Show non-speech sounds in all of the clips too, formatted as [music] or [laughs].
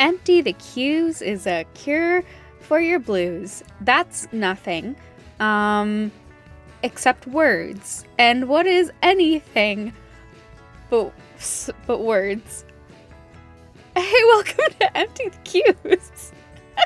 empty the cues is a cure for your blues. That's nothing. Um except words. And what is anything but but words? [laughs] Hey, welcome to Empty the Cues. [laughs]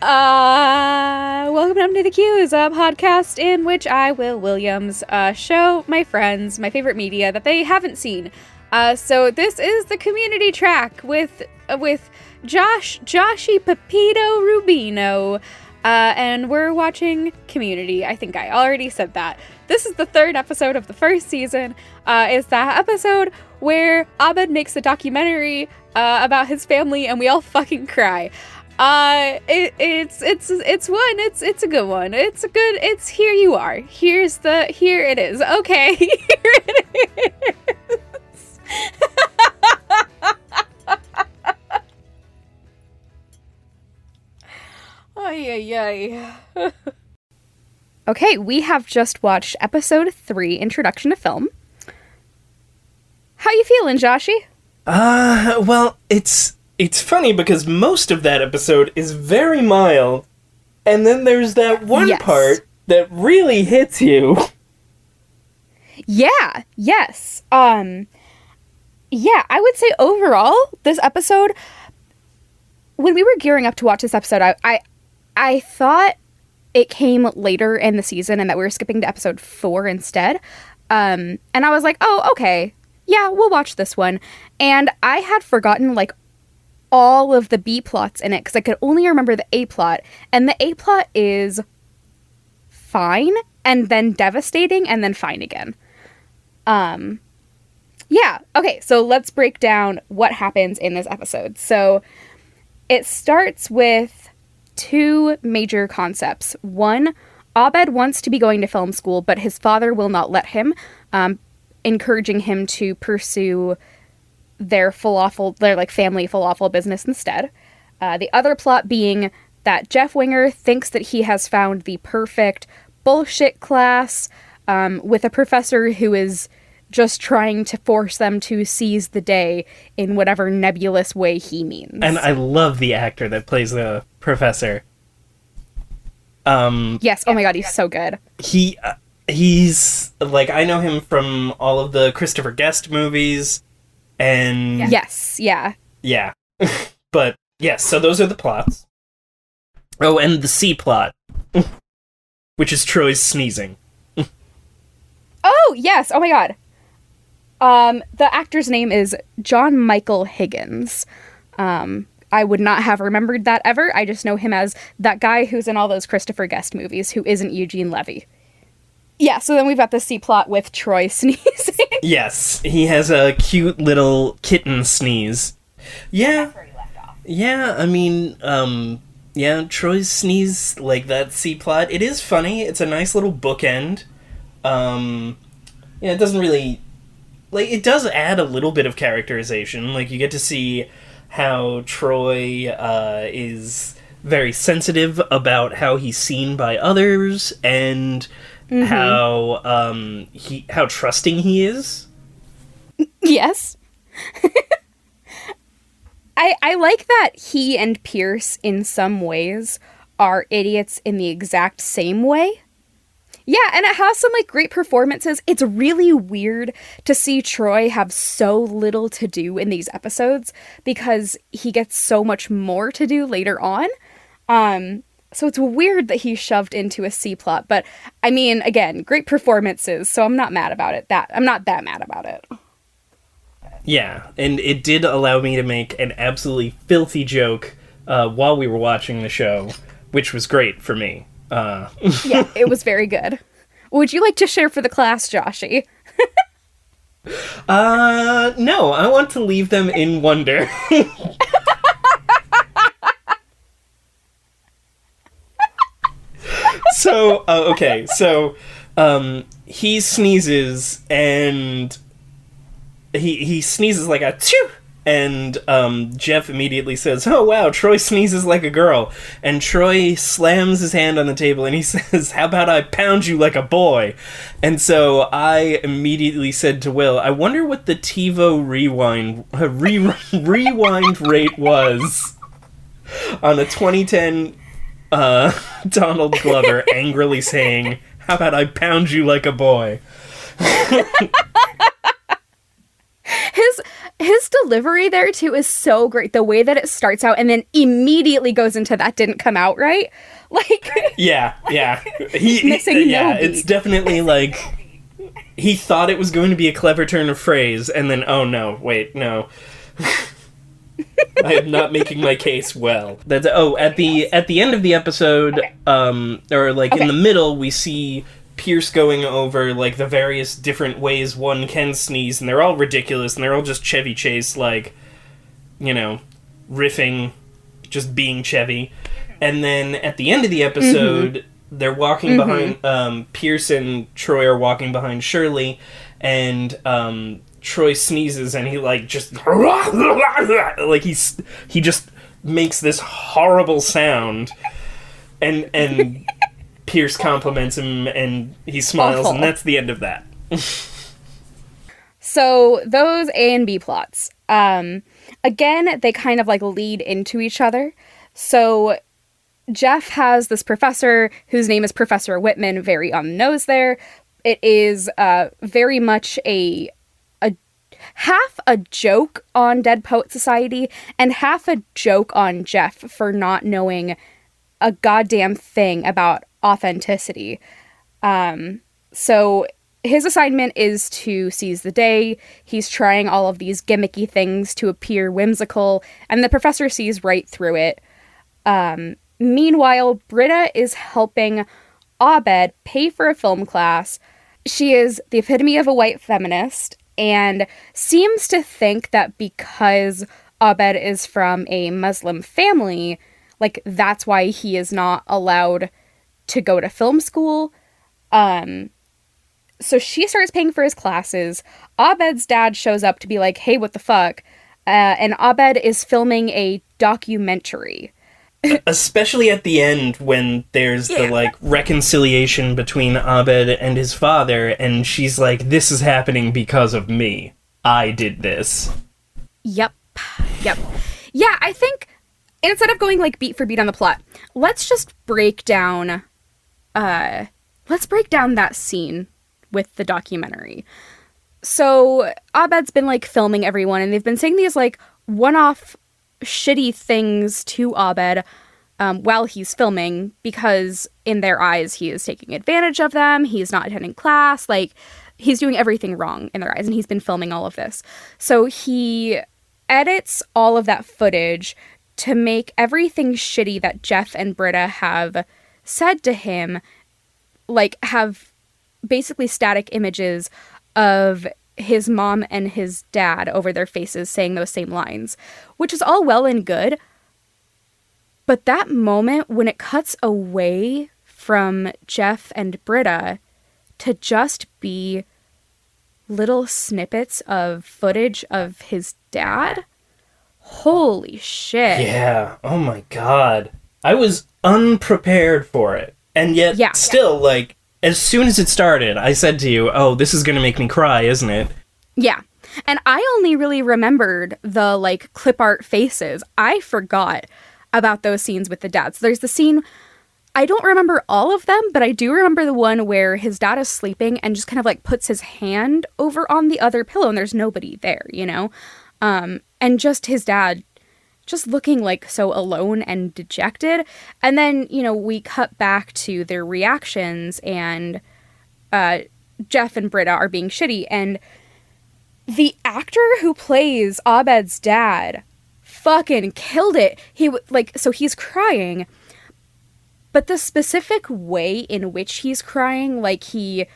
uh, welcome to Empty the Cues, a podcast in which I, Will Williams, uh, show my friends my favorite media that they haven't seen. Uh, so this is the community track with uh, with Josh Joshy Pepito Rubino. Uh, and we're watching Community. I think I already said that. This is the third episode of the first season. Uh, is that episode where Abed makes a documentary uh, about his family, and we all fucking cry. Uh, it, it's it's it's one. It's it's a good one. It's a good. It's here. You are. Here's the. Here it is. Okay. [laughs] Here it is. Ay, ay, ay. [laughs] okay, we have just watched episode three, Introduction to Film. How you feeling, Joshy? Uh, well, it's it's funny because most of that episode is very mild, and then there's that one Yes. part that really hits you. Yeah, yes. Um yeah, I would say overall this episode when we were gearing up to watch this episode, I I, I thought it came later in the season and that we were skipping to episode 4 instead. Um and I was like, "Oh, okay. Yeah, we'll watch this one." And I had forgotten like all of the B plots in it cuz I could only remember the A plot, and the A plot is fine and then devastating and then fine again. Um yeah, okay, so let's break down what happens in this episode. So it starts with two major concepts. One, Abed wants to be going to film school, but his father will not let him, um, encouraging him to pursue their falafel, their like family falafel business instead. Uh, the other plot being that Jeff Winger thinks that he has found the perfect bullshit class um, with a professor who is just trying to force them to seize the day in whatever nebulous way he means. And I love the actor that plays the professor. Um, yes, oh my god, he's so good. he uh, he's like I know him from all of the Christopher Guest movies, and Yes, yeah. Yeah. [laughs] but yes, so those are the plots. Oh, and the C plot, [laughs] which is Troy's sneezing. [laughs] Oh, yes. Oh my god. Um, the actor's name is John Michael Higgins. Um, I would not have remembered that ever. I just know him as that guy who's in all those Christopher Guest movies who isn't Eugene Levy. Yeah, so then we've got the C plot with Troy [laughs] sneezing. Yes, he has a cute little kitten sneeze. Yeah. Yeah, I mean, um, yeah, Troy's sneeze, like that C plot, it is funny. It's a nice little bookend. Um, yeah, it doesn't really. Like, it does add a little bit of characterization. Like, you get to see how Troy uh, is very sensitive about how he's seen by others and how um, he how trusting he is. yes. [laughs] I I like that he and Pierce in some ways are idiots in the exact same way. Yeah, and it has some like great performances. It's really weird to see Troy have so little to do in these episodes because he gets so much more to do later on. Um so it's weird that he's shoved into a C plot, but I mean, again, great performances, so I'm not mad about it. That I'm not that mad about it. Yeah, and it did allow me to make an absolutely filthy joke uh, while we were watching the show, which was great for me. Uh, yeah, it was very good. Would you like to share for the class, Joshy? uh, no, I want to leave them in wonder. so, uh, okay, so um, he sneezes and he he sneezes like a chew, And um, Jeff immediately says, "Oh wow, Troy sneezes like a girl." And Troy slams his hand on the table and he [laughs] says, "How about I pound you like a boy?" And so I immediately said to Will, "I wonder what the TiVo rewind uh, [laughs] re- rewind rate was on a 2010 uh, [laughs] Donald Glover angrily saying." How about I pound you like a boy? His delivery there too is so great. The way that it starts out and then immediately goes into that didn't come out right. [laughs] Like Yeah, yeah. [laughs] He, Missing no yeah, beat. it's definitely [laughs] like he thought it was going to be a clever turn of phrase and then oh no, wait, no. I am not making my case well. That's oh, at the at the end of the episode um or like in the middle we see Pierce going over like the various different ways one can sneeze and they're all ridiculous and they're all just Chevy Chase like you know, riffing just being Chevy. And then at the end of the episode, they're walking behind um, Pierce and Troy are walking behind Shirley, and um, Troy sneezes and he like just [laughs] like he's he just makes this horrible sound, and and [laughs] Pierce compliments him and he smiles, Awful. and that's the end of that. So those A and B plots, um, again, they kind of like lead into each other. So Jeff has this professor whose name is Professor Whitman, very on the nose there. It is uh, very much a a half a joke on Dead Poet Society and half a joke on Jeff for not knowing a goddamn thing about authenticity. Um, so his assignment is to seize the day. He's trying all of these gimmicky things to appear whimsical, and the professor sees right through it. Um, meanwhile, Britta is helping Abed pay for a film class. She is the epitome of a white feminist and seems to think that because Abed is from a Muslim family, like that's why he is not allowed to go to film school. Um, so she starts paying for his classes. Abed's dad shows up to be like, "Hey, what the fuck?" Uh, and Abed is filming a documentary. especially at the end when there's the like reconciliation between Abed and his father and she's like this is happening because of me i did this Yep. Yep. Yeah, I think instead of going like beat for beat on the plot, let's just break down uh let's break down that scene with the documentary. So Abed's been like filming everyone and they've been saying these like one-off shitty things to Abed um, while he's filming because in their eyes he is taking advantage of them. He's not attending class. Like he's doing everything wrong in their eyes, and he's been filming all of this. So he edits all of that footage to make everything shitty that Jeff and Britta have said to him, like have basically static images of his mom and his dad over their faces saying those same lines, which is all well and good. But that moment when it cuts away from Jeff and Britta to just be little snippets of footage of his dad, holy shit. yeah oh my god i was unprepared for it and yet Yeah. still like as soon as it started i said to you oh this is gonna make me cry isn't it Yeah. And I only really remembered the like clip art faces. I forgot about those scenes with the dads. There's the scene I don't remember all of them, but I do remember the one where his dad is sleeping and just kind of like puts his hand over on the other pillow and there's nobody there, you know? Um and just his dad just looking like so alone and dejected. And then, you know, we cut back to their reactions and uh Jeff and Britta are being shitty and the actor who plays Abed's dad fucking killed it. He like so he's crying, but the specific way in which he's crying, like he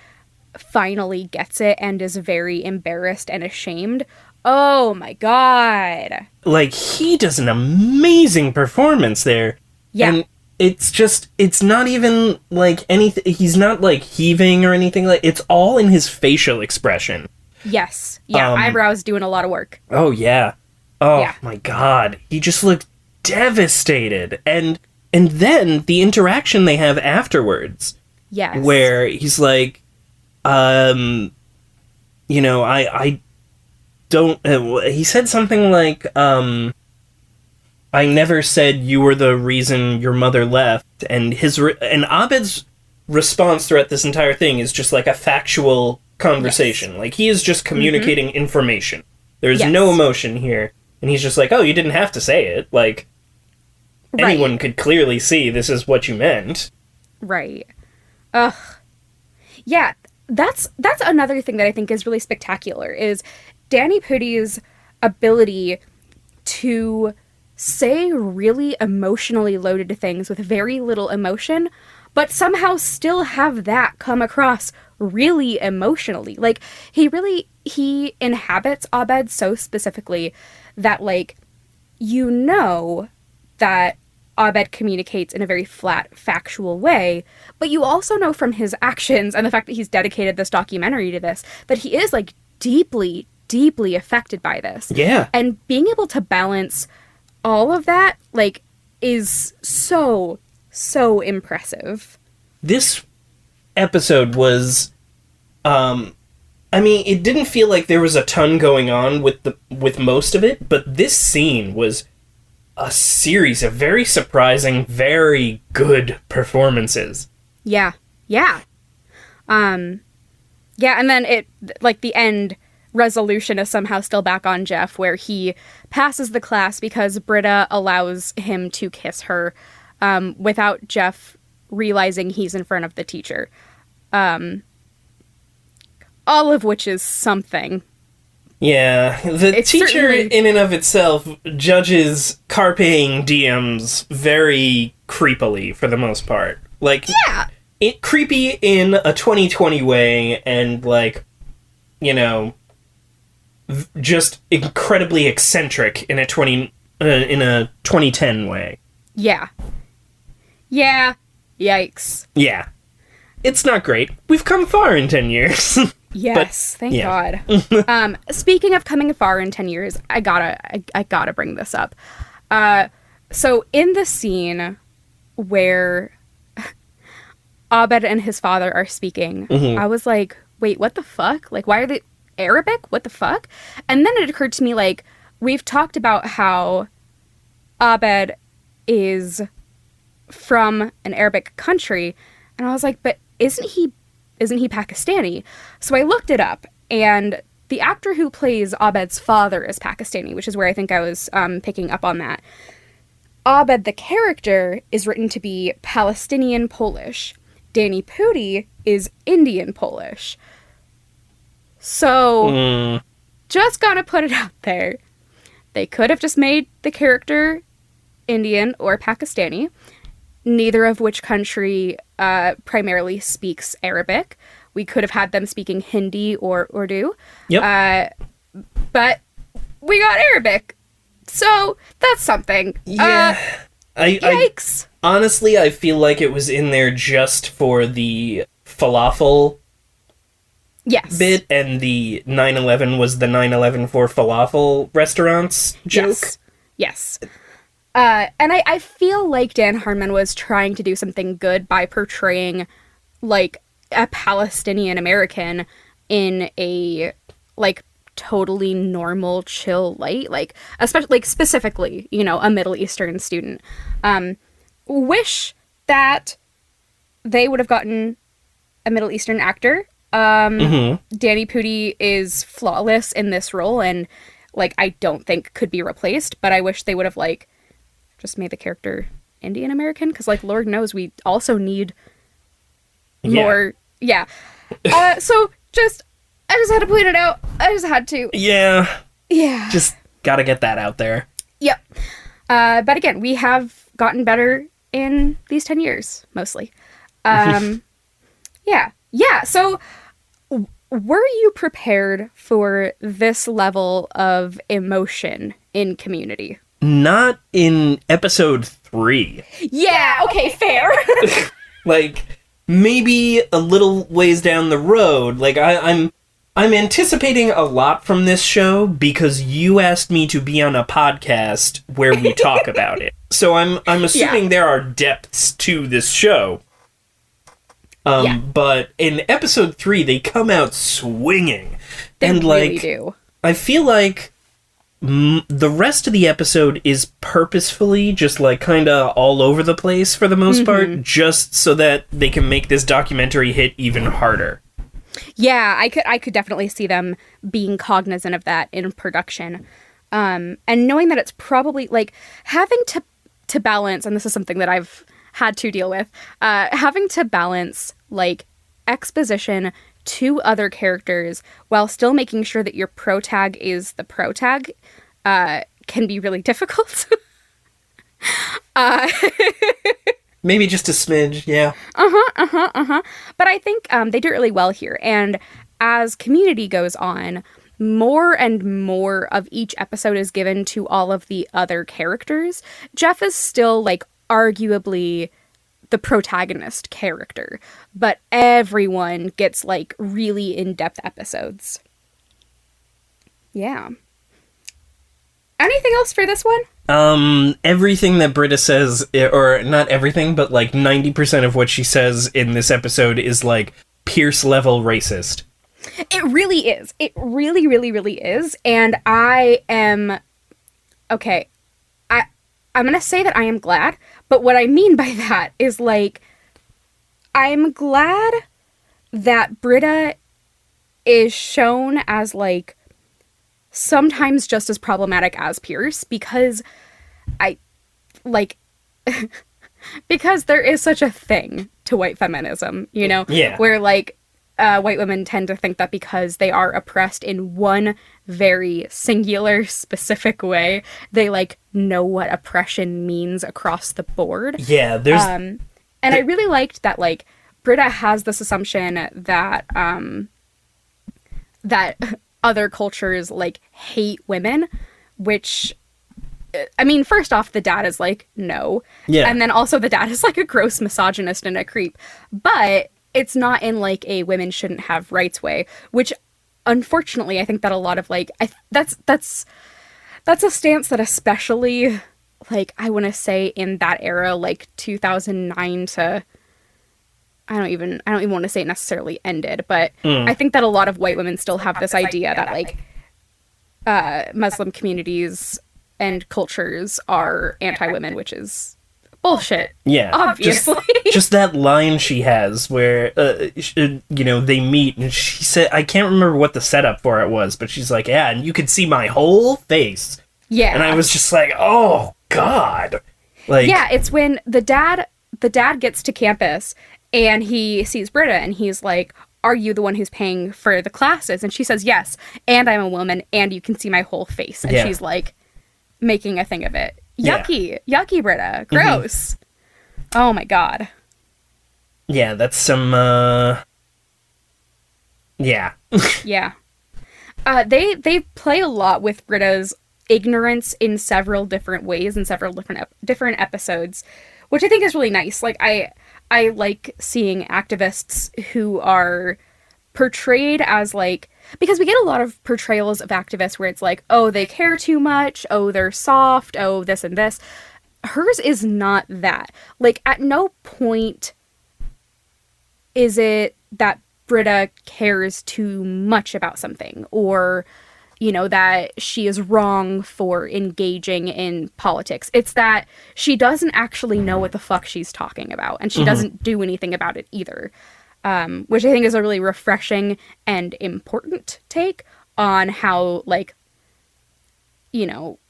finally gets it and is very embarrassed and ashamed. Oh my god. like he does an amazing performance there Yeah. and it's just it's not even like anything he's not like heaving or anything like it's all in his facial expression yes. Yeah, Um, eyebrows doing a lot of work. oh yeah Oh Yeah. my god. He just looked devastated. And and then the interaction they have afterwards Yes. where he's like um you know, I I don't uh, he said something like um I never said you were the reason your mother left and his re- and Abed's response throughout this entire thing is just like a factual conversation. Like he is just communicating information. There's Yes. no emotion here. And he's just like, "Oh, you didn't have to say it." Like Right. anyone could clearly see this is what you meant. Right. Ugh. Yeah, that's that's another thing that I think is really spectacular is Danny Pudi's ability to say really emotionally loaded things with very little emotion, but somehow still have that come across really emotionally. Like he really he inhabits Abed so specifically that like you know that Abed communicates in a very flat, factual way, but you also know from his actions and the fact that he's dedicated this documentary to this that he is like deeply, deeply affected by this. Yeah. And being able to balance all of that, like, is so, so impressive. this episode was um I mean, it didn't feel like there was a ton going on with the with most of it, but this scene was a series of very surprising, very good performances. Yeah. Yeah. Um yeah, and then it like the end resolution is somehow still back on Jeff where he passes the class because Britta allows him to kiss her um without Jeff realizing he's in front of the teacher. Um all of which is something. Yeah, the It's teacher certainly- in and of itself judges carpe diems very creepily for the most part. Like Yeah. it creepy in a 2020 way and like you know just incredibly eccentric in a 20 uh, in a 2010 way Yeah. Yeah. Yikes. yeah it's not great we've come far in 10 years [laughs] Yes, thank yeah. God. [laughs] um, speaking of coming far in ten years, I gotta, I, I gotta bring this up. Uh, so in the scene where [laughs] Abed and his father are speaking, I was like, wait, what the fuck? Like, why are they Arabic? What the fuck? And then it occurred to me, like, we've talked about how Abed is from an Arabic country, and I was like, but isn't he isn't he Pakistani? So I looked it up, and the actor who plays Abed's father is Pakistani, which is where I think I was um, picking up on that. Abed, the character, is written to be Palestinian Polish. Danny Pudi is Indian Polish. So, Mm, just gotta put it out there. They could have just made the character Indian or Pakistani, neither of which country uh, primarily speaks Arabic. We could have had them speaking Hindi or Urdu. yep Uh, but we got Arabic. So that's something. yeah Uh, I yikes. honestly i feel like it was in there just for the falafel yes. bit and the 9-11 was the 9-11 for falafel restaurants joke Yes. Yes. Uh, and I, I feel like Dan Harmon was trying to do something good by portraying like a Palestinian American in a like totally normal, chill light. Like especially like specifically, you know, a Middle Eastern student. Um, wish that they would have gotten a Middle Eastern actor. Um, Mhm. Danny Pudi is flawless in this role and like I don't think could be replaced, but I wish they would have like just made the character Indian American because like Lord knows we also need Yeah. more yeah. Uh so just I just had to point it out. I just had to. yeah Yeah. just gotta get that out there Yep. Uh, but again, we have gotten better in these 10 years, mostly. [laughs] Um, yeah. Yeah. So, were you prepared for this level of emotion in community? not in episode three Yeah. Okay. Fair. [laughs] [laughs] like maybe a little ways down the road like I, i'm I'm anticipating a lot from this show because you asked me to be on a podcast where we talk about it. [laughs] So I'm I'm assuming Yeah. there are depths to this show. Um, Yeah. but in episode three, they come out swinging, They and really like do. I feel like mm, the rest of the episode is purposefully just like kind of all over the place for the most Mm-hmm. part, just so that they can make this documentary hit even harder. Yeah, I could I could definitely see them being cognizant of that in production. Um, and knowing that it's probably like having to to balance, and this is something that I've had to deal with, uh, having to balance like exposition to other characters while still making sure that your pro tag is the pro tag uh, can be really [laughs] difficult. Maybe just a smidge, yeah. Uh huh, uh huh, uh huh. But I think um, they do it really well here. And as community goes on, more and more of each episode is given to all of the other characters. Jeff is still like arguably the protagonist character, but everyone gets like really in depth episodes. Yeah. Anything else for this one? Um, everything that Britta says, eh, or not everything, but like 90% of what she says in this episode is like Pierce level racist. It really is. It really, really, really is. And I am okay. I I'm gonna say that I am glad, but what I mean by that is like I'm glad that Britta is shown as like sometimes just as problematic as Pierce because I like [laughs] because there is such a thing to white feminism, you know? Yeah. Where like uh, white women tend to think that because they are oppressed in one very singular, [laughs] specific way, they like know what oppression means across the board. Yeah, there's. Um, and I really liked that like Britta has this assumption that um, that [laughs] other cultures like hate women, which uh, I mean, first off, the dad is like no, Yeah. and then also the dad is like a gross misogynist and a creep, but it's not in like a women shouldn't have rights way, which unfortunately I think that a lot of like I that's that's that's a stance that especially like I want to say in that era like 2009 to I don't even I don't even want to say it necessarily ended, but I think that a lot of white women still have this idea that like uh Muslim communities and cultures are anti-women, which is bullshit. yeah. obviously. Just, just that line she has where, uh, uh, you know, they meet and she said, I can't remember what the setup for it was, but she's like, yeah, and you could see my whole face. Yeah. And I was just like, oh, God. Like, Yeah, it's when the dad the dad gets to campus and he sees Britta and he's like, "Are you the one who's paying for the classes?" And she says, "Yes, and I'm a woman and you can see my whole face." And Yeah. she's like making a thing of it. Yeah. Yucky. Yucky Britta. Gross. Oh my god. yeah, that's some, uh. Yeah. [laughs] Yeah. Uh, they they play a lot with Britta's ignorance in several different ways in several different ep- different episodes, which I think is really nice. Like I I like seeing activists who are portrayed as like because we get a lot of portrayals of activists where it's like, oh, they care too much, oh, they're soft, oh, this and this. Hers is not that. Like at no point is it that Britta cares too much about something or you know that she is wrong for engaging in politics. It's that she doesn't actually know what the fuck she's talking about and she mm-hmm. doesn't do anything about it either. Um, which I think is a really refreshing and important take on how like you know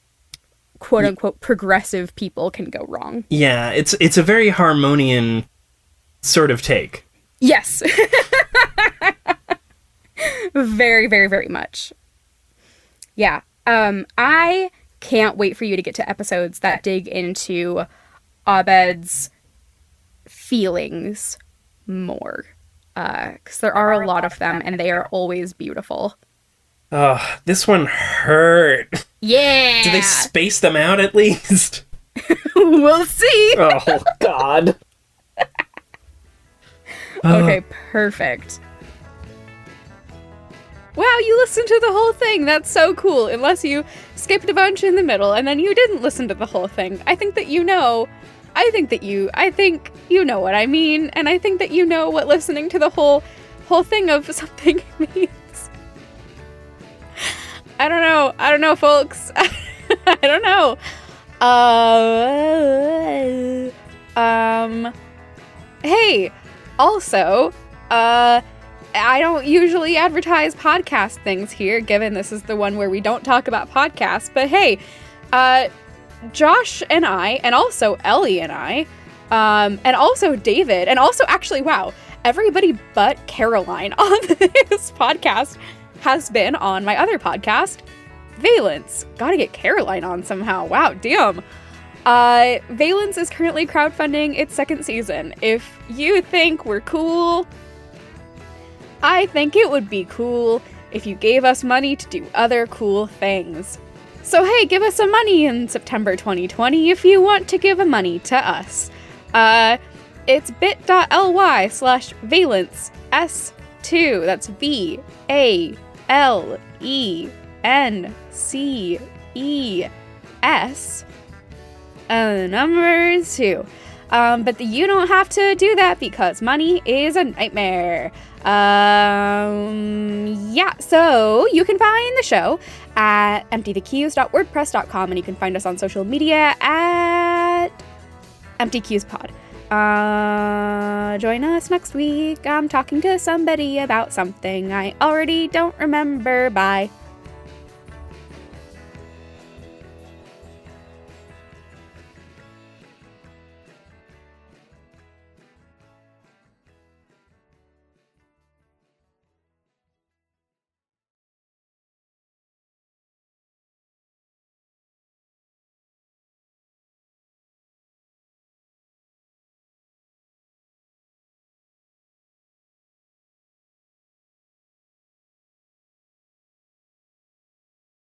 quote unquote progressive people can go wrong. Yeah, it's it's a very Harmonian sort of take. Yes. [laughs] very, very, very much. Yeah. Um, I can't wait for you to get to episodes that dig into Abed's feelings more. Uh, because there are a lot of them and they are always beautiful. Oh, this one hurt. Yeah. Do they space them out at least? [laughs] we'll see. Oh God. [laughs] Okay, perfect. Wow, you listened to the whole thing. That's so cool. Unless you skipped a bunch in the middle and then you didn't listen to the whole thing. I think that you know. I think that you I think you know what I mean and I think that you know what listening to the whole whole thing of [laughs] something means. I don't know. I don't know, folks. [laughs] I don't know. Uh, um hey, also, uh I don't usually advertise podcast things here, given this is the one where we don't talk about podcasts. But hey, uh, Josh and I, and also Ellie and I, um, and also David, and also actually, wow, everybody but Caroline [laughs] on this podcast has been on my other podcast, Valence. Gotta get Caroline on somehow. Wow, damn. Uh, Valence is currently crowdfunding its second season. If you think we're cool, I think it would be cool if you gave us money to do other cool things. So, hey, give us some money in September 2020 if you want to give a money to us. Uh, it's bit.ly slash valence S2. That's V A L E N C E S. And the number is two. Um, but the, you don't have to do that because money is a nightmare. Um, yeah, so you can find the show at emptythecues.wordpress.com and you can find us on social media at emptycuespod. Uh, join us next week. I'm talking to somebody about something I already don't remember. Bye.